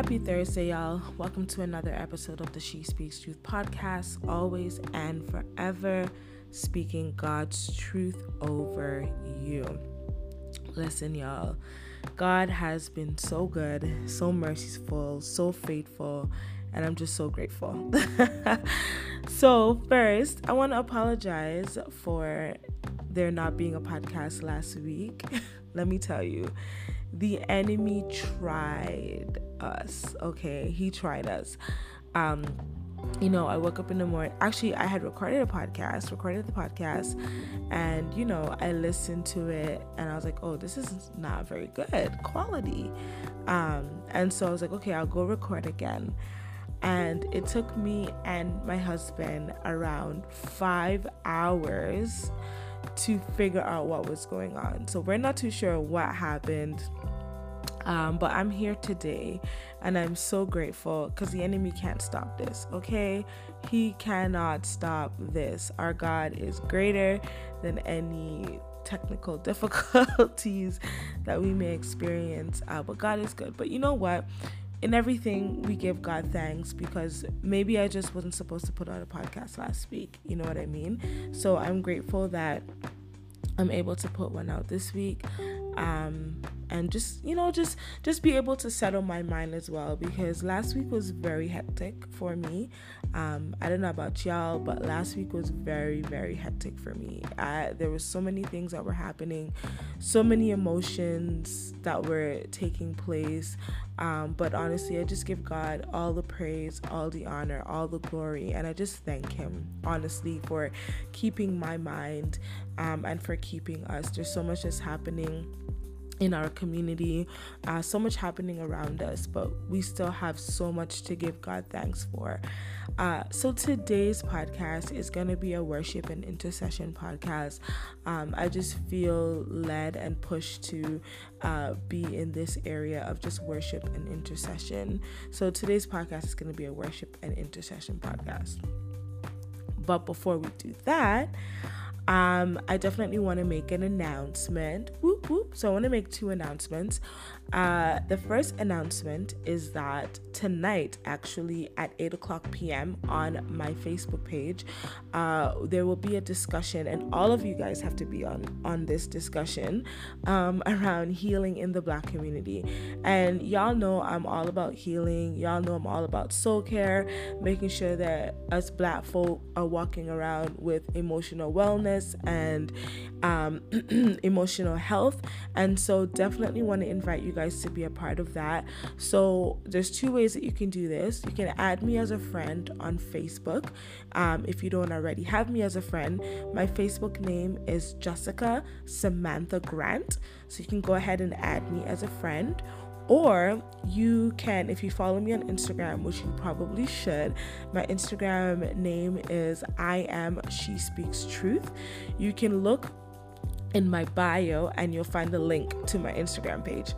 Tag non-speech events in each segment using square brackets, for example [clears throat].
Happy Thursday, y'all. Welcome to another episode of the She Speaks Truth podcast, always and forever speaking God's truth over you. Listen, y'all, God has been so good, so merciful, so faithful, and I'm just so grateful. [laughs] so, first, I want to apologize for there not being a podcast last week. [laughs] Let me tell you, the enemy tried us, okay? He tried us. Um, you know, I woke up in the morning. Actually, I had recorded a podcast, recorded the podcast, and you know, I listened to it and I was like, oh, this is not very good quality. Um, and so I was like, okay, I'll go record again. And it took me and my husband around five hours to figure out what was going on. So we're not too sure what happened. Um, but I'm here today and I'm so grateful because the enemy can't stop this, okay? He cannot stop this. Our God is greater than any technical [laughs] difficulties that we may experience, uh, but God is good. But you know what? In everything we give God thanks because maybe I just wasn't supposed to put out a podcast last week. You know what I mean? So I'm grateful that I'm able to put one out this week. Um, and just you know just just be able to settle my mind as well because last week was very hectic for me. Um, i don't know about y'all but last week was very very hectic for me. I, there were so many things that were happening so many emotions that were taking place. Um, but honestly i just give god all the praise all the honor all the glory and i just thank him honestly for keeping my mind um, and for keeping us. There's so much that's happening in our community, uh, so much happening around us, but we still have so much to give God thanks for. Uh, so today's podcast is going to be a worship and intercession podcast. Um, I just feel led and pushed to uh, be in this area of just worship and intercession. So today's podcast is going to be a worship and intercession podcast. But before we do that, um, I definitely want to make an announcement. Whoop, whoop. So I want to make two announcements. Uh, the first announcement is that tonight, actually at 8 o'clock p.m., on my Facebook page, uh, there will be a discussion, and all of you guys have to be on, on this discussion um, [laughs] around healing in the black community. And y'all know I'm all about healing, y'all know I'm all about soul care, making sure that us black folk are walking around with emotional wellness and um, [clears throat] emotional health. And so, definitely want to invite you guys guys to be a part of that. So there's two ways that you can do this. You can add me as a friend on Facebook. Um, if you don't already have me as a friend, my Facebook name is Jessica Samantha Grant. So you can go ahead and add me as a friend or you can if you follow me on instagram which you probably should my instagram name is i am she speaks truth you can look in my bio and you'll find the link to my Instagram page.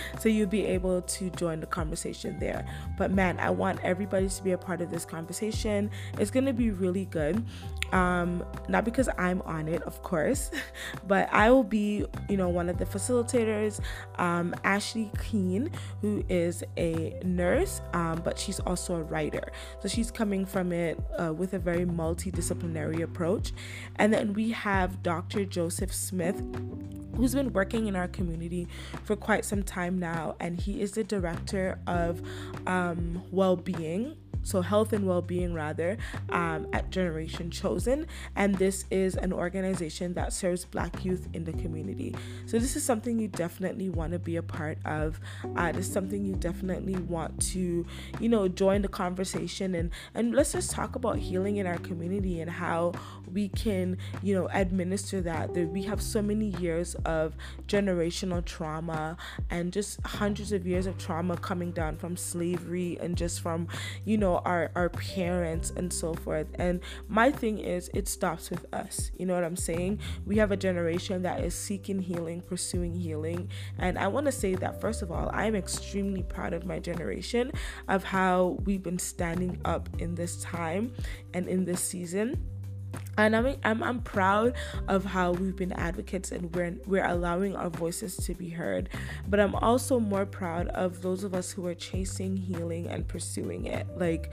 [laughs] so you'll be able to join the conversation there. But man, I want everybody to be a part of this conversation. It's going to be really good. Um, not because I'm on it, of course, [laughs] but I will be, you know, one of the facilitators. Um, Ashley Keen, who is a nurse, um, but she's also a writer. So she's coming from it uh, with a very multidisciplinary approach. And then we have Dr. Joseph Smith, who's been working in our community for quite some time now, and he is the director of um, well being so health and well-being rather um, at generation chosen. And this is an organization that serves black youth in the community. So this is something you definitely want to be a part of. Uh, this is something you definitely want to you know join the conversation. And and let's just talk about healing in our community and how we can you know administer that. That we have so many years of generational trauma and just hundreds of years of trauma coming down from slavery and just from you know our our parents and so forth. And my thing is it stops with us. You know what i'm saying? We have a generation that is seeking healing pursuing healing. And i want to say that first of all i'm extremely proud of my generation of how we've been standing up in this time and in this season and I'm, I'm I'm proud of how we've been advocates and we're we're allowing our voices to be heard. But I'm also more proud of those of us who are chasing healing and pursuing it. Like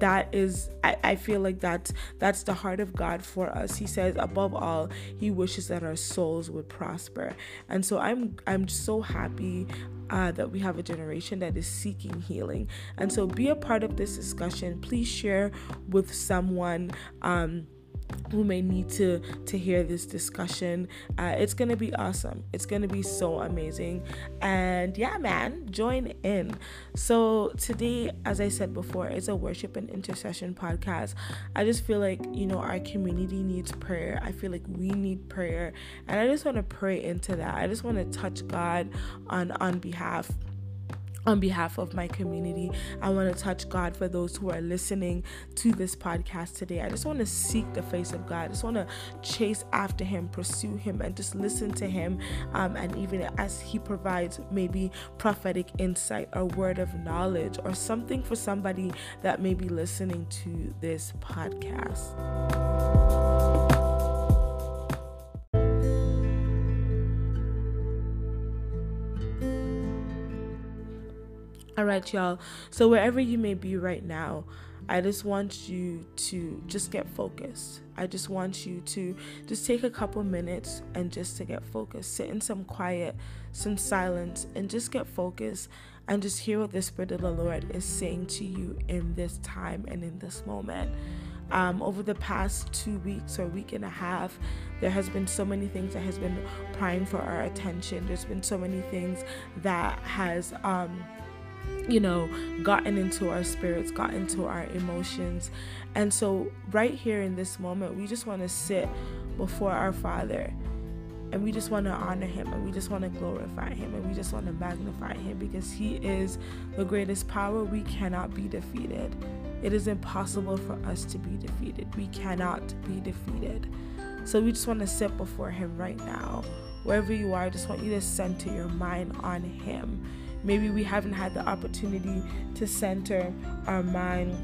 that is I, I feel like that's that's the heart of god for us he says above all he wishes that our souls would prosper and so i'm i'm so happy uh, that we have a generation that is seeking healing and so be a part of this discussion please share with someone um, who may need to to hear this discussion. Uh, it's gonna be awesome. It's gonna be so amazing. And yeah man join in. So today as i said before it's a worship and intercession podcast. I just feel like you know our community needs prayer. I feel like we need prayer. And i just want to pray into that. I just want to touch god on on behalf on behalf of my community. I want to touch God for those who are listening to this podcast today. I just want to seek the face of God. I just want to chase after Him, pursue Him, and just listen to Him. Um, and even as He provides maybe prophetic insight or word of knowledge or something for somebody that may be listening to this podcast. All right, y'all. So, wherever you may be right now, I just want you to just get focused. I just want you to just take a couple minutes and just to get focused. Sit in some quiet, some silence, and just get focused and just hear what the Spirit of the Lord is saying to you in this time and in this moment. Um, over the past two weeks or week and a half, there has been so many things that has been prying for our attention. There's been so many things that has um, you know, gotten into our spirits, got into our emotions. And so, right here in this moment, we just want to sit before our Father and we just want to honor him and we just want to glorify him and we just want to magnify him because he is the greatest power. We cannot be defeated. It is impossible for us to be defeated. We cannot be defeated. So, we just want to sit before him right now. Wherever you are, I just want you to center your mind on him Maybe we haven't had the opportunity to center our mind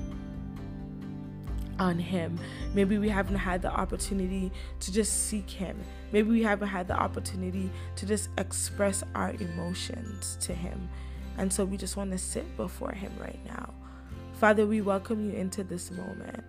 on Him. Maybe we haven't had the opportunity to just seek Him. Maybe we haven't had the opportunity to just express our emotions to Him. And so we just want to sit before Him right now. Father, we welcome you into this moment.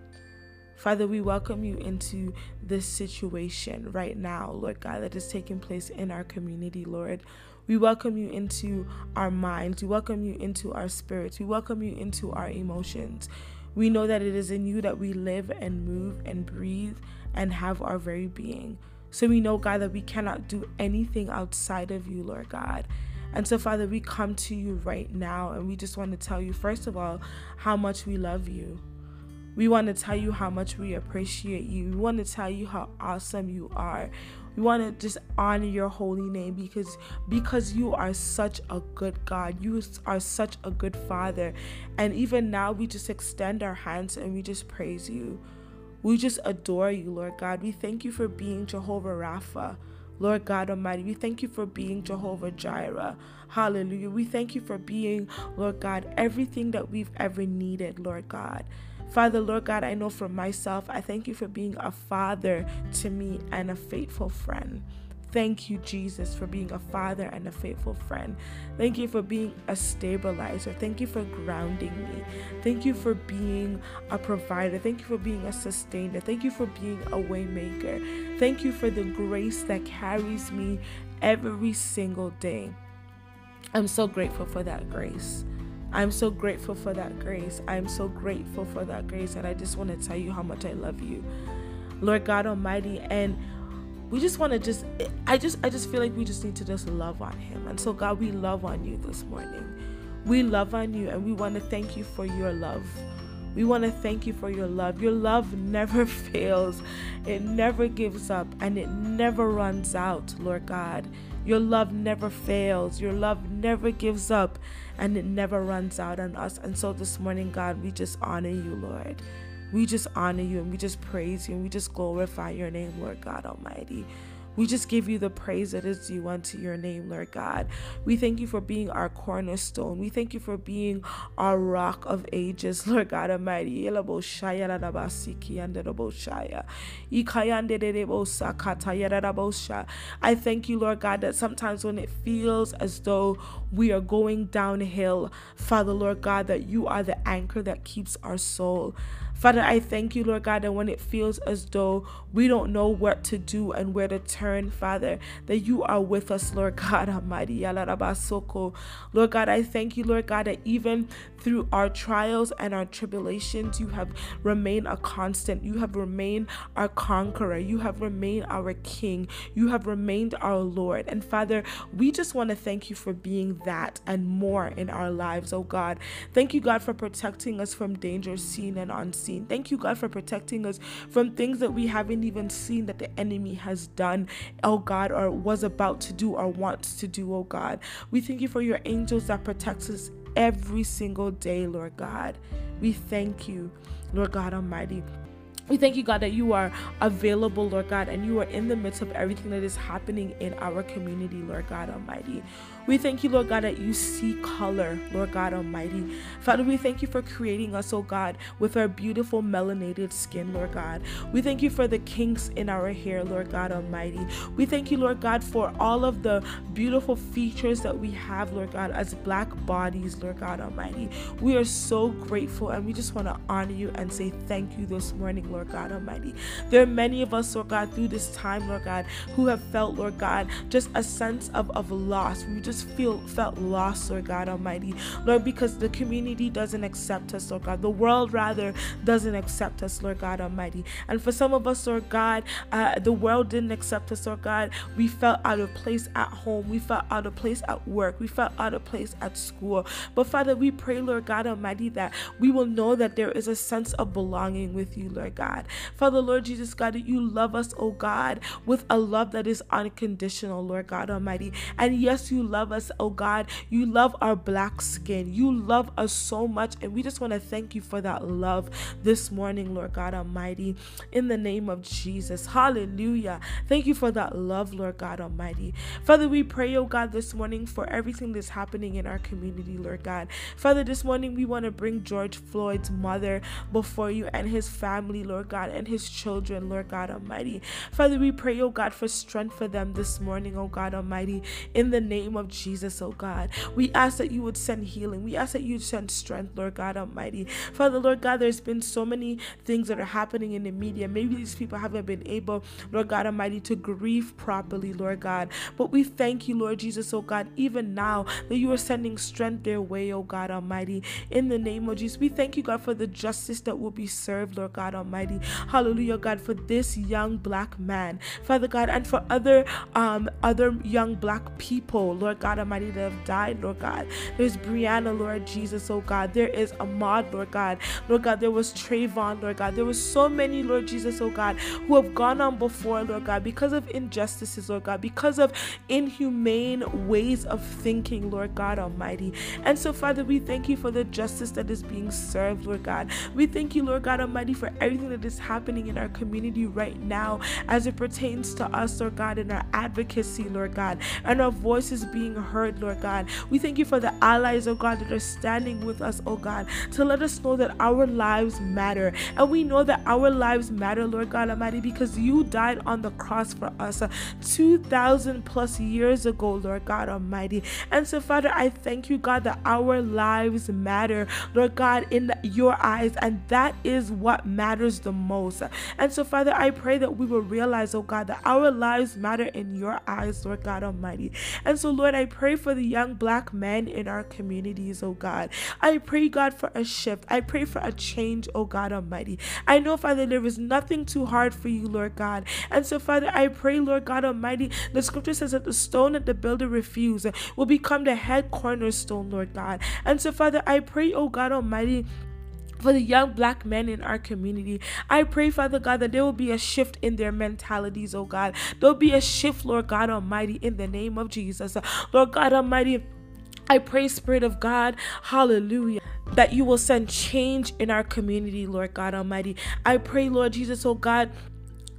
Father, we welcome you into this situation right now, Lord God, that is taking place in our community, Lord. We welcome you into our minds. We welcome you into our spirits. We welcome you into our emotions. We know that it is in you that we live and move and breathe and have our very being. So we know, God, that we cannot do anything outside of you, Lord God. And so, Father, we come to you right now and we just want to tell you, first of all, how much we love you. We want to tell you how much we appreciate you. We want to tell you how awesome you are. We want to just honor your holy name because because you are such a good God. You are such a good Father. And even now we just extend our hands and we just praise you. We just adore you, Lord God. We thank you for being Jehovah Rapha. Lord God Almighty, we thank you for being Jehovah Jireh. Hallelujah. We thank you for being, Lord God, everything that we've ever needed, Lord God. Father, Lord God, I know for myself, I thank you for being a father to me and a faithful friend. Thank you, Jesus, for being a father and a faithful friend. Thank you for being a stabilizer. Thank you for grounding me. Thank you for being a provider. Thank you for being a sustainer. Thank you for being a waymaker. Thank you for the grace that carries me every single day. I'm so grateful for that grace. I'm so grateful for that grace. I'm so grateful for that grace. And I just want to tell you how much I love you, Lord God Almighty. And we just want to just, I just, I just feel like we just need to just love on Him. And so, God, we love on you this morning. We love on you and we want to thank you for your love. We want to thank you for your love. Your love never [laughs] fails, it never gives up, and it never runs out, Lord God. Your love never fails. Your love never gives up and it never runs out on us. And so this morning, God, we just honor you, Lord. We just honor you and we just praise you and we just glorify your name, Lord God Almighty. We just give you the praise that is due unto your name, Lord God. We thank you for being our cornerstone. We thank you for being our rock of ages, [laughs] Lord God Almighty. I thank you, Lord God, that sometimes when it feels as though we are going downhill, Father, Lord God, that you are the anchor that keeps our soul. Father, I thank you, Lord God, that when it feels as though we don't know what to do and where to turn, Father, that you are with us, Lord God Almighty. Lord God, I thank you, Lord God, that even through our trials and our tribulations, you have remained a constant. You have remained our conqueror. You have remained our King. You have remained our Lord. And Father, we just want to thank you for being that and more in our lives, oh God. Thank you, God, for protecting us from danger seen and unseen. Thank you, God, for protecting us from things that we haven't even seen that the enemy has done, oh God, or was about to do or wants to do, oh God. We thank you for your angels that protects us every single day, Lord God. We thank you, Lord God Almighty. We thank you, God, that you are available, Lord God, and you are in the midst of everything that is happening in our community, Lord God Almighty. We thank you, Lord God, that you see color, Lord God Almighty. Father, we thank you for creating us, oh God, with our beautiful melanated skin, Lord God. We thank you for the kinks in our hair, Lord God Almighty. We thank you, Lord God, for all of the beautiful features that we have, Lord God, as black bodies, Lord God Almighty. We are so grateful and we just want to honor you and say thank you this morning, Lord God Almighty. There are many of us, Lord God, through this time, Lord God, who have felt, Lord God, just a sense of, of loss. We just feel felt lost, Lord God Almighty. Lord, because the community doesn't accept us, Lord God. The world rather doesn't accept us, Lord God Almighty. And for some of us, Lord God, uh, the world didn't accept us, Lord God. We felt out of place at home. We felt out of place at work. We felt out of place at school. But Father, we pray, Lord God Almighty, that we will know that there is a sense of belonging with you, Lord God. Father, Lord Jesus, God, you love us, oh God, with a love that is unconditional, Lord God Almighty. And yes, you love love us, oh God. You love our black skin. You love us so much. And we just want to thank you for that love this morning, Lord God Almighty, in the name of Jesus. Hallelujah. Thank you for that love, Lord God Almighty. Father, we pray, oh God, this morning for everything that's happening in our community, Lord God. Father, this morning we want to bring George Floyd's mother before you and his family, Lord God, and his children, Lord God Almighty. Father, we pray, oh God, for strength for them this morning, oh God Almighty, in the name of Jesus, oh God. We ask that you would send healing. We ask that you'd send strength, Lord God Almighty. Father, Lord God, there's been so many things that are happening in the media. Maybe these people haven't been able, Lord God Almighty, to grieve properly, Lord God. But we thank you, Lord Jesus, oh God, even now that you are sending strength their way, oh God Almighty. In the name of Jesus, we thank you, God, for the justice that will be served, Lord God Almighty. Hallelujah, God, for this young black man, Father God, and for other um other young black people, Lord God Almighty, that have died, Lord God. There's Breonna, Lord Jesus, oh God. There is Ahmaud, Lord God. Lord God, there was Trayvon, Lord God. There was so many, Lord Jesus, oh God, who have gone on before, Lord God, because of injustices, Lord God, because of inhumane ways of thinking, Lord God Almighty. And so, Father, we thank you for the justice that is being served, Lord God. We thank you, Lord God Almighty, for everything that is happening in our community right now as it pertains to us, Lord God, in our advocacy, Lord God, and our voices being heard, Lord God. We thank you for the allies, oh God, that are standing with us, oh God, to let us know that our lives matter. And we know that our lives matter, Lord God Almighty, because you died on the cross for us uh, 2,000 plus years ago, Lord God Almighty. And so, Father, I thank you, God, that our lives matter, Lord God, in your eyes. And that is what matters the most. And so, Father, I pray that we will realize, oh God, that our lives matter in your eyes, Lord God Almighty. And so, Lord, I pray for the young black men in our communities, oh God. I pray, God, for a shift. I pray for a change, oh God Almighty. I know, Father, there is nothing too hard for you, Lord God. And so, Father, I pray, Lord God Almighty, the scripture says that the stone that the builder refused will become the head cornerstone, Lord God. And so, Father, I pray, oh God Almighty, for the young black men in our community. I pray, Father God, that there will be a shift in their mentalities, oh God. There'll be a shift, Lord God Almighty, in the name of Jesus. Lord God Almighty, I pray, Spirit of God, hallelujah that you will send change in our community, Lord God Almighty. I pray, Lord Jesus, oh God,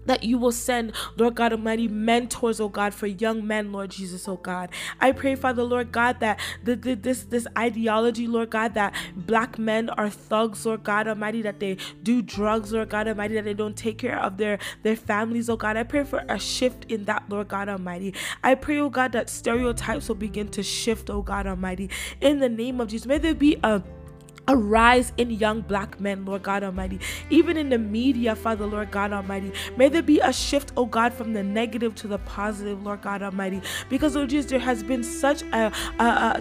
that you will send, Lord God Almighty, mentors, oh God, for young men, Lord Jesus, oh God. I pray, Father, Lord God, that the, the, this this ideology, Lord God, that black men are thugs, Lord God Almighty, that they do drugs, Lord God Almighty, that they don't take care of their their families, oh God. I pray for a shift in that, Lord God Almighty. I pray, oh God, that stereotypes will begin to shift, oh God Almighty, in the name of Jesus. May there be a a rise in young black men, Lord God Almighty. Even in the media, Father, Lord God Almighty. May there be a shift, oh God, from the negative to the positive, Lord God Almighty. Because, Lord Jesus, there has been such a,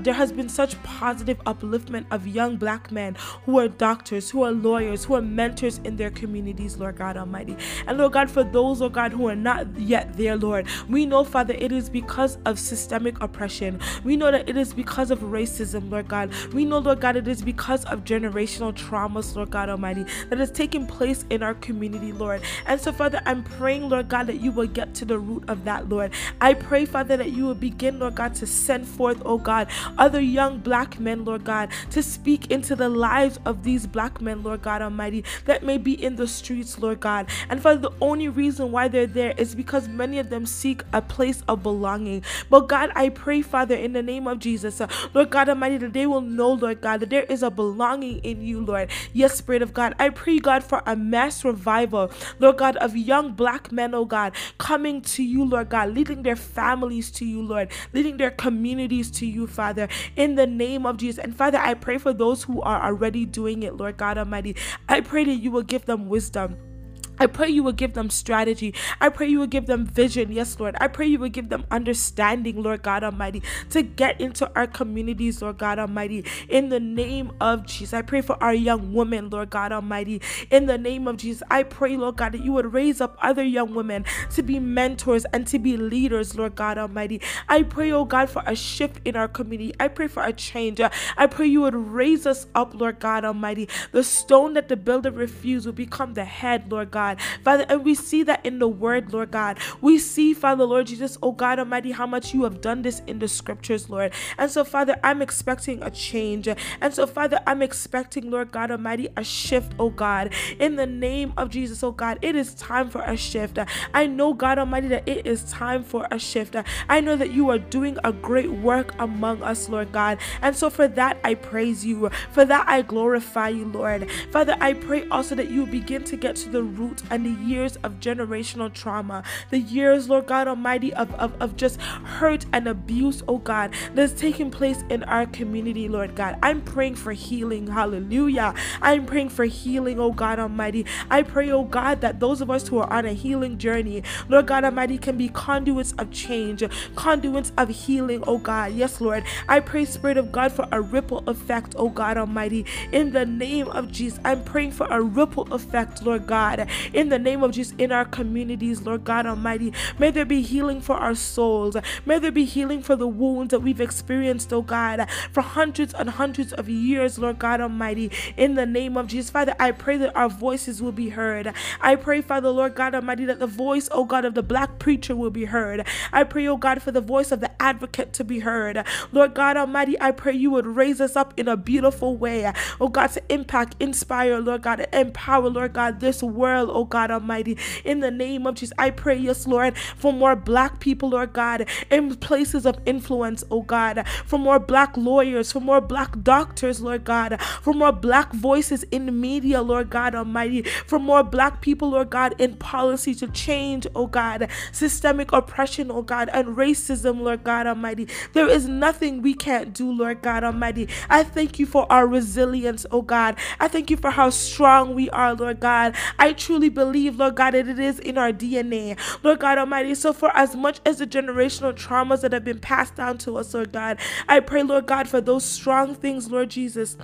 there has been such positive upliftment of young black men who are doctors, who are lawyers, who are mentors in their communities, Lord God Almighty. And Lord God, for those, Lord God, who are not yet there, Lord, we know, Father, it is because of systemic oppression. We know that it is because of racism, Lord God. We know, Lord God, it is because of generational traumas, Lord God Almighty, that is taking place in our community, Lord. And so, Father, I'm praying, Lord God, that you will get to the root of that, Lord. I pray, Father, that you will begin, Lord God, to send forth, oh God, other young black men, Lord God, to speak into the lives of these black men, Lord God Almighty, that may be in the streets, Lord God. And Father, the only reason why they're there is because many of them seek a place of belonging. But God, I pray, Father, in the name of Jesus, uh, Lord God Almighty, that they will know, Lord God, that there is a belonging belonging in you, Lord. Yes, Spirit of God. I pray, God, for a mass revival, Lord God, of young black men, oh God, coming to you, Lord God, leading their families to you, Lord, leading their communities to you, Father, in the name of Jesus. And Father, I pray for those who are already doing it, Lord God Almighty. I pray that you will give them wisdom. I pray you will give them strategy. I pray you will give them vision. Yes, Lord. I pray you will give them understanding, Lord God Almighty, to get into our communities, Lord God Almighty, in the name of Jesus. I pray for our young women, Lord God Almighty, in the name of Jesus. I pray, Lord God, that you would raise up other young women to be mentors and to be leaders, Lord God Almighty. I pray, oh God, for a shift in our community. I pray for a change. I pray you would raise us up, Lord God Almighty. The stone that the builder refused will become the head, Lord God. God. Father, and we see that in the word, Lord God. We see, Father, Lord Jesus, oh God Almighty, how much you have done this in the scriptures, Lord. And so, Father, I'm expecting a change. And so, Father, I'm expecting, Lord God Almighty, a shift, oh God. In the name of Jesus, oh God, it is time for a shift. I know, God Almighty, that it is time for a shift. I know that you are doing a great work among us, Lord God. And so, for that, I praise you. For that, I glorify you, Lord. Father, I pray also that you begin to get to the root and the years of generational trauma, the years, Lord God Almighty, of, of, of just hurt and abuse, oh God, that's taking place in our community, Lord God. I'm praying for healing. Hallelujah. I'm praying for healing, oh God Almighty. I pray, oh God, that those of us who are on a healing journey, Lord God Almighty, can be conduits of change, conduits of healing, oh God. Yes, Lord. I pray, Spirit of God, for a ripple effect, oh God Almighty. In the name of Jesus, I'm praying for a ripple effect, Lord God, in the name of Jesus in our communities, Lord God Almighty. May there be healing for our souls. May there be healing for the wounds that we've experienced, oh God, for hundreds and hundreds of years, Lord God Almighty. In the name of Jesus, Father, I pray that our voices will be heard. I pray, Father, Lord God Almighty, that the voice, oh God, of the black preacher will be heard. I pray, oh God, for the voice of the advocate to be heard. Lord God Almighty, I pray you would raise us up in a beautiful way, oh God, to impact, inspire, Lord God, empower, Lord God, this world, oh God Almighty. In the name of Jesus, I pray, yes, Lord, for more black people, Lord God, in places of influence, oh God, for more black lawyers, for more black doctors, Lord God, for more black voices in media, Lord God Almighty, for more black people, Lord God, in policy to change, oh God, systemic oppression, oh God, and racism, Lord God Almighty. There is nothing we can't do, Lord God Almighty. I thank you for our resilience, oh God. I thank you for how strong we are, Lord God. I truly truly believe, Lord God, that it is in our DNA, Lord God Almighty. So, for as much as the generational traumas that have been passed down to us, Lord God, I pray, Lord God, for those strong things, Lord Jesus.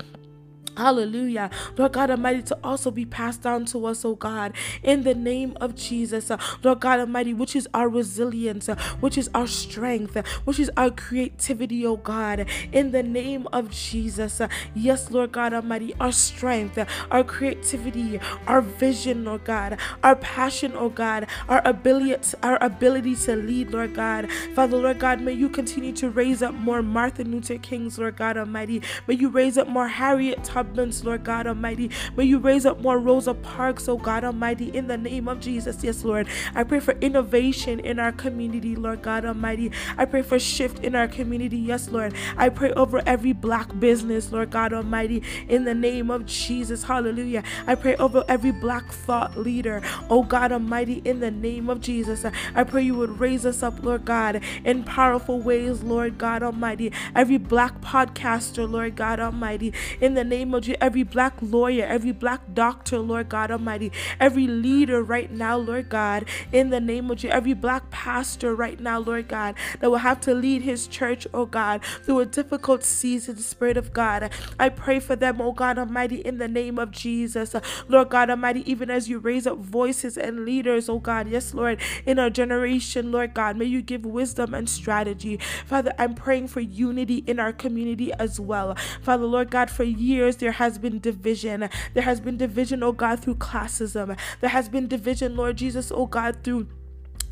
Hallelujah. Lord God Almighty, to also be passed down to us, oh God, in the name of Jesus. Uh, Lord God Almighty, which is our resilience, uh, which is our strength, uh, which is our creativity, oh God, in the name of Jesus. Yes, Lord God Almighty, our strength, our creativity, our vision, Lord God, our passion, oh God, our ability, our ability to lead, Lord God. Father, Lord God, may you continue to raise up more Martin Luther Kings, Lord God Almighty. May you raise up more Harriet Tubman Lord God Almighty. May you raise up more Rosa Parks, oh God Almighty, in the name of Jesus. Yes, Lord. I pray for innovation in our community, Lord God Almighty. I pray for shift in our community. Yes, Lord. I pray over every black business, Lord God Almighty, in the name of Jesus. Hallelujah. I pray over every black thought leader, oh God Almighty, in the name of Jesus. I pray you would raise us up, Lord God, in powerful ways, Lord God Almighty. Every black podcaster, Lord God Almighty, in the name Jesus. Every black lawyer, every black doctor, Lord God Almighty. Every leader right now, Lord God, in the name of Jesus. Every black pastor right now, Lord God, that will have to lead his church, oh God, through a difficult season, Spirit of God. I pray for them, oh God Almighty, in the name of Jesus. Lord God Almighty, even as you raise up voices and leaders, oh God, yes, Lord, in our generation, Lord God, may you give wisdom and strategy. Father, I'm praying for unity in our community as well. Father, Lord God, for years there has been division. There has been division, oh God, through classism. There has been division, Lord Jesus, oh God, through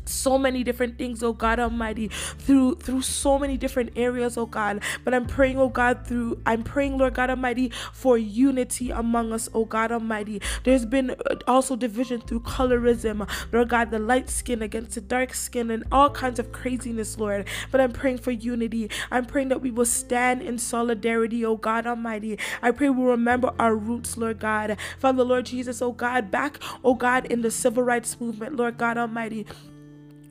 so many different things oh god almighty through through so many different areas oh god. But i'm praying oh god through i'm praying lord god almighty for unity among us oh god almighty. There's been uh, also division through colorism lord god the light skin against the dark skin and all kinds of craziness lord. But i'm praying for unity. I'm praying that we will stand in solidarity oh god almighty. I pray we'll remember our roots lord god. Father lord jesus oh god back oh god in the civil rights movement lord god almighty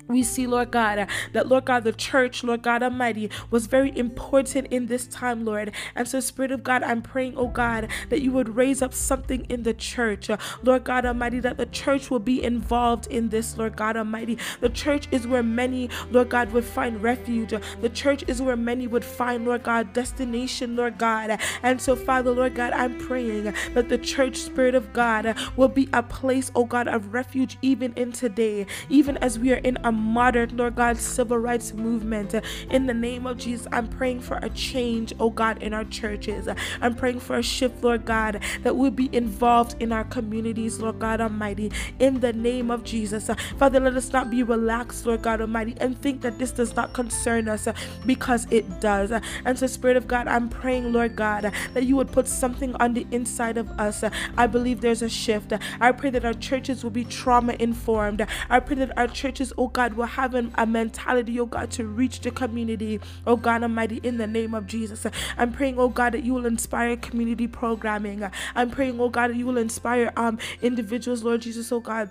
we see, Lord God, that, Lord God, the church, Lord God Almighty, was very important in this time, Lord. And so, Spirit of God, I'm praying, oh God, that you would raise up something in the church, Lord God Almighty, that the church will be involved in this, Lord God Almighty. The church is where many, Lord God, would find refuge. The church is where many would find, Lord God, destination, Lord God. And so, Father, Lord God, I'm praying that the church, Spirit of God, will be a place, oh God, of refuge even in today, even as we are in a modern, Lord God, civil rights movement. In the name of Jesus, I'm praying for a change, oh God, in our churches. I'm praying for a shift, Lord God, that we'll be involved in our communities, Lord God Almighty. In the name of Jesus, Father, let us not be relaxed, Lord God Almighty, and think that this does not concern us because it does. And so, Spirit of God, I'm praying, Lord God, that you would put something on the inside of us. I believe there's a shift. I pray that our churches will be trauma informed. I pray that our churches, oh God, God, have an, a mentality, oh God, to reach the community, oh God Almighty, in the name of Jesus. I'm praying, oh God, that you will inspire community programming. I'm praying, oh God, that you will inspire um individuals, Lord Jesus, oh God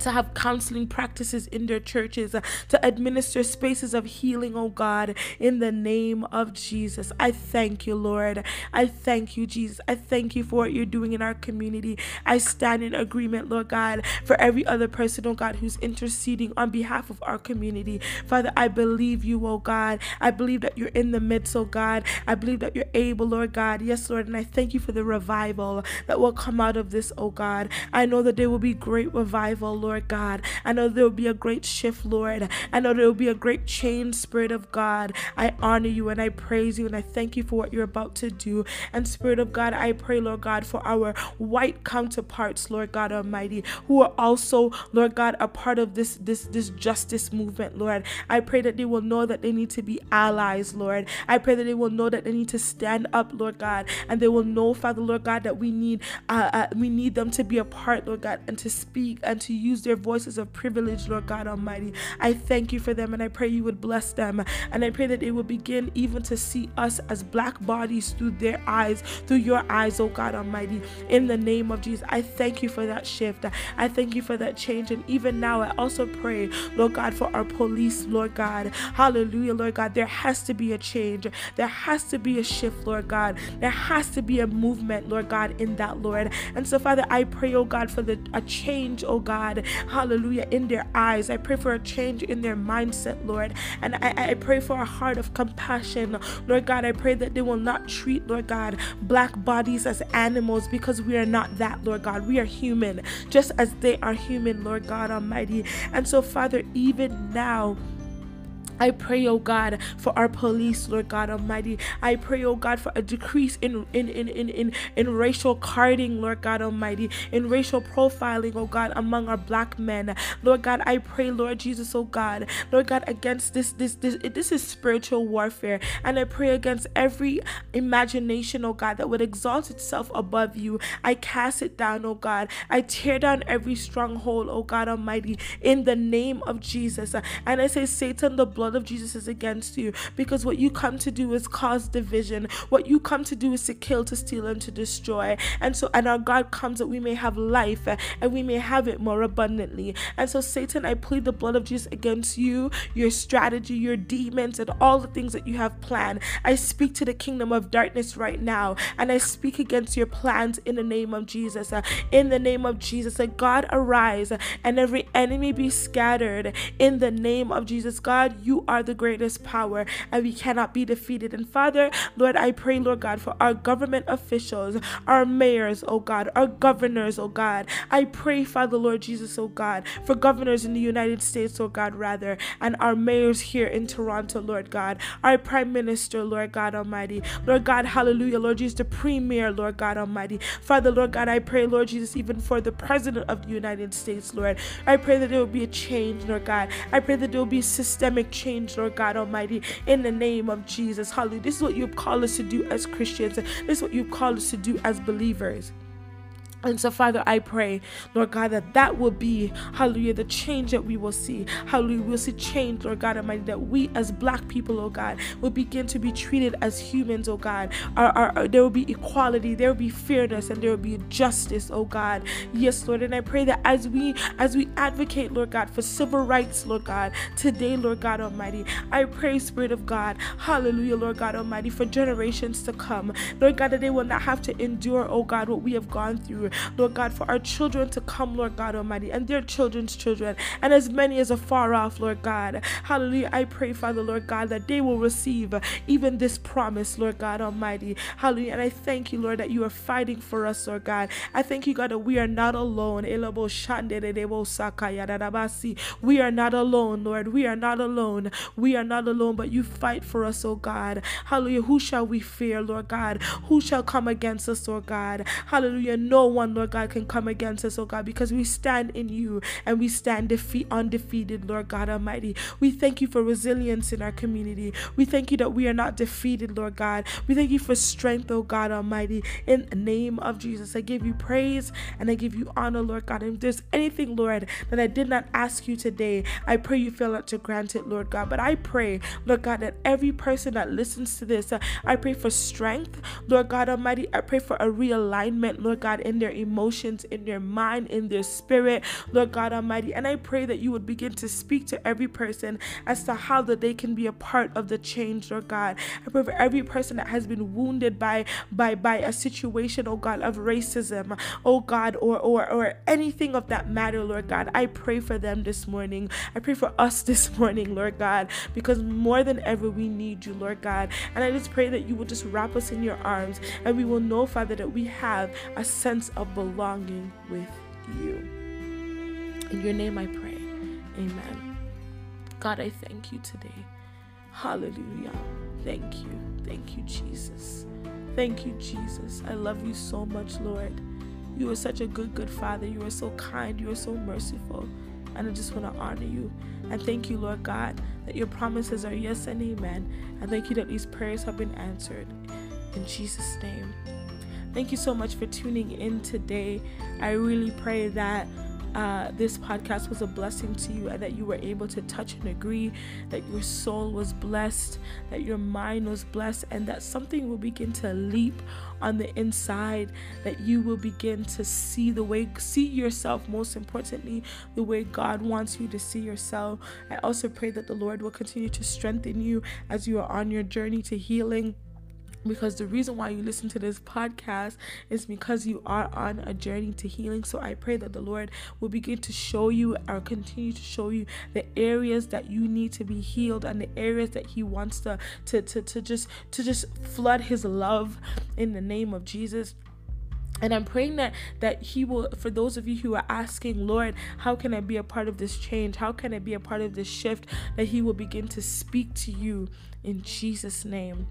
to have counseling practices in their churches, to administer spaces of healing, oh God, in the name of Jesus. I thank you, Lord. I thank you, Jesus. I thank you for what you're doing in our community. I stand in agreement, Lord God, for every other person, oh God, who's interceding on behalf of our community. Father, I believe you, oh God. I believe that you're in the midst, oh God. I believe that you're able, Lord God. Yes, Lord. And I thank you for the revival that will come out of this, oh God. I know that there will be great revival, Lord. Lord God. I know there will be a great shift, Lord. I know there will be a great change, Spirit of God. I honor you and I praise you and I thank you for what you're about to do. And Spirit of God, I pray, Lord God, for our white counterparts, Lord God Almighty, who are also, Lord God, a part of this this this justice movement, Lord. I pray that they will know that they need to be allies, Lord. I pray that they will know that they need to stand up, Lord God, and they will know, Father, Lord God, that we need uh, uh we need them to be a part, Lord God, and to speak and to use use their voices of privilege, Lord God Almighty. I thank you for them and I pray you would bless them. And I pray that they will begin even to see us as black bodies through their eyes, through your eyes, oh God Almighty. In the name of Jesus, I thank you for that shift. I thank you for that change. And even now, I also pray, Lord God, for our police, Lord God. Hallelujah, Lord God. There has to be a change. There has to be a shift, Lord God. There has to be a movement, Lord God, in that, Lord. And so, Father, I pray, oh God, for the a change, oh God, hallelujah, in their eyes. I pray for a change in their mindset, Lord. And I, I pray for a heart of compassion, Lord God. I pray that they will not treat, Lord God, black bodies as animals because we are not that, Lord God. We are human, just as they are human, Lord God Almighty. And so, Father, even now, I pray, oh God, for our police, Lord God Almighty. I pray, oh God, for a decrease in in in in in, in racial carding, Lord God Almighty, in racial profiling, oh God, among our black men. Lord God, I pray, Lord Jesus, oh God, Lord God, against this this this this is spiritual warfare. And I pray against every imagination, oh God, that would exalt itself above you. I cast it down, oh God. I tear down every stronghold, oh God Almighty, in the name of Jesus. And I say, Satan, the blood blood of Jesus is against you because what you come to do is cause division. What you come to do is to kill, to steal, and to destroy. And so, and our God comes that we may have life uh, and we may have it more abundantly. And so, Satan, I plead the blood of Jesus against you, your strategy, your demons, and all the things that you have planned. I speak to the kingdom of darkness right now and I speak against your plans in the name of Jesus. Uh, in the name of Jesus, that God arise and every enemy be scattered in the name of Jesus. God, you are the greatest power and we cannot be defeated. And Father, Lord, I pray, Lord God, for our government officials, our mayors, oh God, our governors, oh God. I pray, Father, Lord Jesus, oh God, for governors in the United States, oh God, rather, and our mayors here in Toronto, Lord God, our prime minister, Lord God Almighty, Lord God, hallelujah, Lord Jesus, the premier, Lord God Almighty. Father, Lord God, I pray, Lord Jesus, even for the president of the United States, Lord. I pray that there will be a change, Lord God. I pray that there will be systemic change change, Lord God Almighty, in the name of Jesus. Hallelujah. This is what you've called us to do as Christians. This is what you've called us to do as believers. And so, Father, I pray, Lord God, that that will be, hallelujah, the change that we will see. Hallelujah, we'll see change, Lord God Almighty, that we as black people, oh God, will begin to be treated as humans, oh God. Our, our, our, there will be equality, there will be fairness, and there will be justice, oh God. Yes, Lord. And I pray that as we as we advocate, Lord God, for civil rights, Lord God, today, Lord God Almighty, I pray, Spirit of God, hallelujah, Lord God Almighty, for generations to come. Lord God, that they will not have to endure, oh God, what we have gone through. Lord God, for our children to come, Lord God Almighty, and their children's children, and as many as are far off, Lord God. Hallelujah. I pray, Father, Lord God, that they will receive even this promise, Lord God Almighty. Hallelujah. And I thank you, Lord, that you are fighting for us, Lord God. I thank you, God, that we are not alone. We are not alone, Lord. We are not alone. We are not alone, but you fight for us, oh God. Hallelujah. Who shall we fear, Lord God? Who shall come against us, Lord God? Hallelujah. No one, Lord God, can come against us, oh God, because we stand in you and we stand defeat undefeated, Lord God Almighty. We thank you for resilience in our community. We thank you that we are not defeated, Lord God. We thank you for strength, oh God Almighty. In the name of Jesus, I give you praise and I give you honor, Lord God. And if there's anything, Lord, that I did not ask you today, I pray you feel not to grant it, Lord God. But I pray, Lord God, that every person that listens to this, I pray for strength, Lord God Almighty. I pray for a realignment, Lord God, in their emotions, in their mind, in their spirit, Lord God Almighty. And I pray that you would begin to speak to every person as to how that they can be a part of the change, Lord God. I pray for every person that has been wounded by by by a situation, oh God, of racism, oh God, or or or anything of that matter, Lord God. I pray for them this morning. I pray for us [laughs] this morning, Lord God, because more than ever we need you, Lord God. And I just pray that you will just wrap us in your arms and we will know, Father, that we have a sense of belonging with you. In your name I pray. Amen. God, I thank you today. Hallelujah. Thank you. Thank you, Jesus. Thank you, Jesus. I love you so much, Lord. You are such a good, good Father. You are so kind. You are so merciful. And I just want to honor you. And thank you, Lord God, that your promises are yes and amen. And thank you that these prayers have been answered. In Jesus' name. Thank you so much for tuning in today. I really pray that uh, this podcast was a blessing to you and that you were able to touch and agree, that your soul was blessed, that your mind was blessed, and that something will begin to leap on the inside, that you will begin to see the way, see yourself, most importantly, the way God wants you to see yourself. I also pray that the Lord will continue to strengthen you as you are on your journey to healing because the reason why you listen to this podcast is because you are on a journey to healing. So I pray that the Lord will begin to show you or continue to show you the areas that you need to be healed and the areas that He wants to to to, to just to just flood His love in the name of Jesus. and i'm praying that that he will for those of you who are asking lord how can i be a part of this change how can i be a part of this shift that he will begin to speak to you in jesus name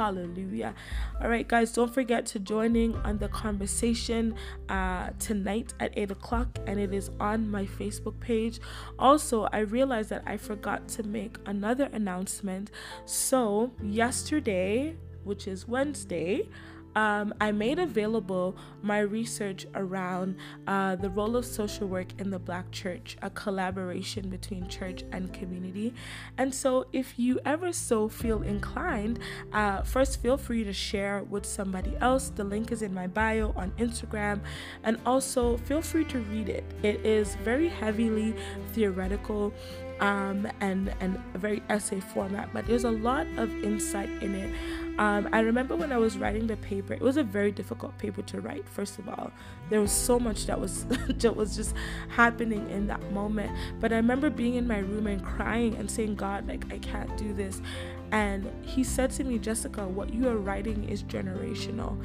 Hallelujah. All right, guys, don't forget to joining on the conversation uh, tonight at 8 o'clock, and it is on my Facebook page. Also, I realized that I forgot to make another announcement. So, yesterday, which is Wednesday, um, I made available my research around uh, the role of social work in the Black church, a collaboration between church and community. And so, if you ever so feel inclined, uh, first feel free to share with somebody else. The link is in my bio on Instagram. And also, feel free to read it. It is very heavily theoretical um, and, and a very essay format, but there's a lot of insight in it. Um, I remember when I was writing the paper, it was a very difficult paper to write. First of all, there was so much that was [laughs] that was just happening in that moment. But I remember being in my room and crying and saying, "God, like I can't do this." And He said to me, "Jessica, what you are writing is generational."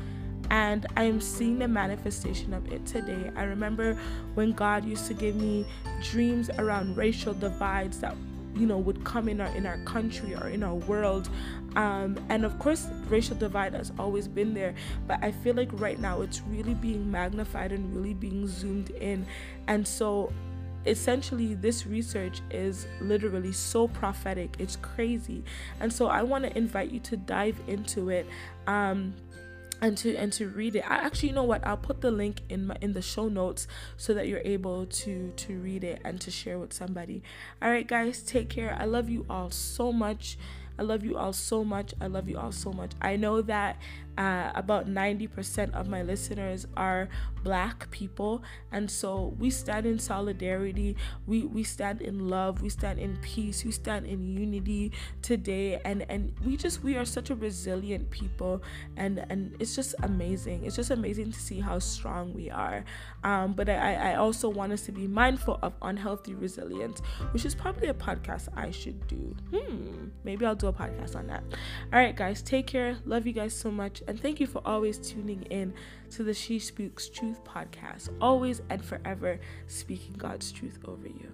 and I am seeing the manifestation of it today. I remember when God used to give me dreams around racial divides that you know would come in our in our country or in our world um, and of course racial divide has always been there but i feel like right now it's really being magnified and really being zoomed in. And so essentially this research is literally so prophetic. It's crazy. And so i want to invite you to dive into it um, and to and to read it. I actually you know what? I'll put the link in my in the show notes so that you're able to to read it and to share with somebody. All right guys take care. I love you all so much I love you all so much. I love you all so much. I know that uh, about 90% of my listeners are black people. And so we stand in solidarity. We we stand in love. We stand in peace. We stand in unity today. And and we just we are such a resilient people. And and it's just amazing. It's just amazing to see how strong we are. Um, but I, I also want us to be mindful of unhealthy resilience which is probably a podcast I should do. Hmm maybe I'll do a podcast on that. All right guys take care. Love you guys so much and thank you for always tuning in to the She Speaks Truth podcast, always and forever speaking God's truth over you.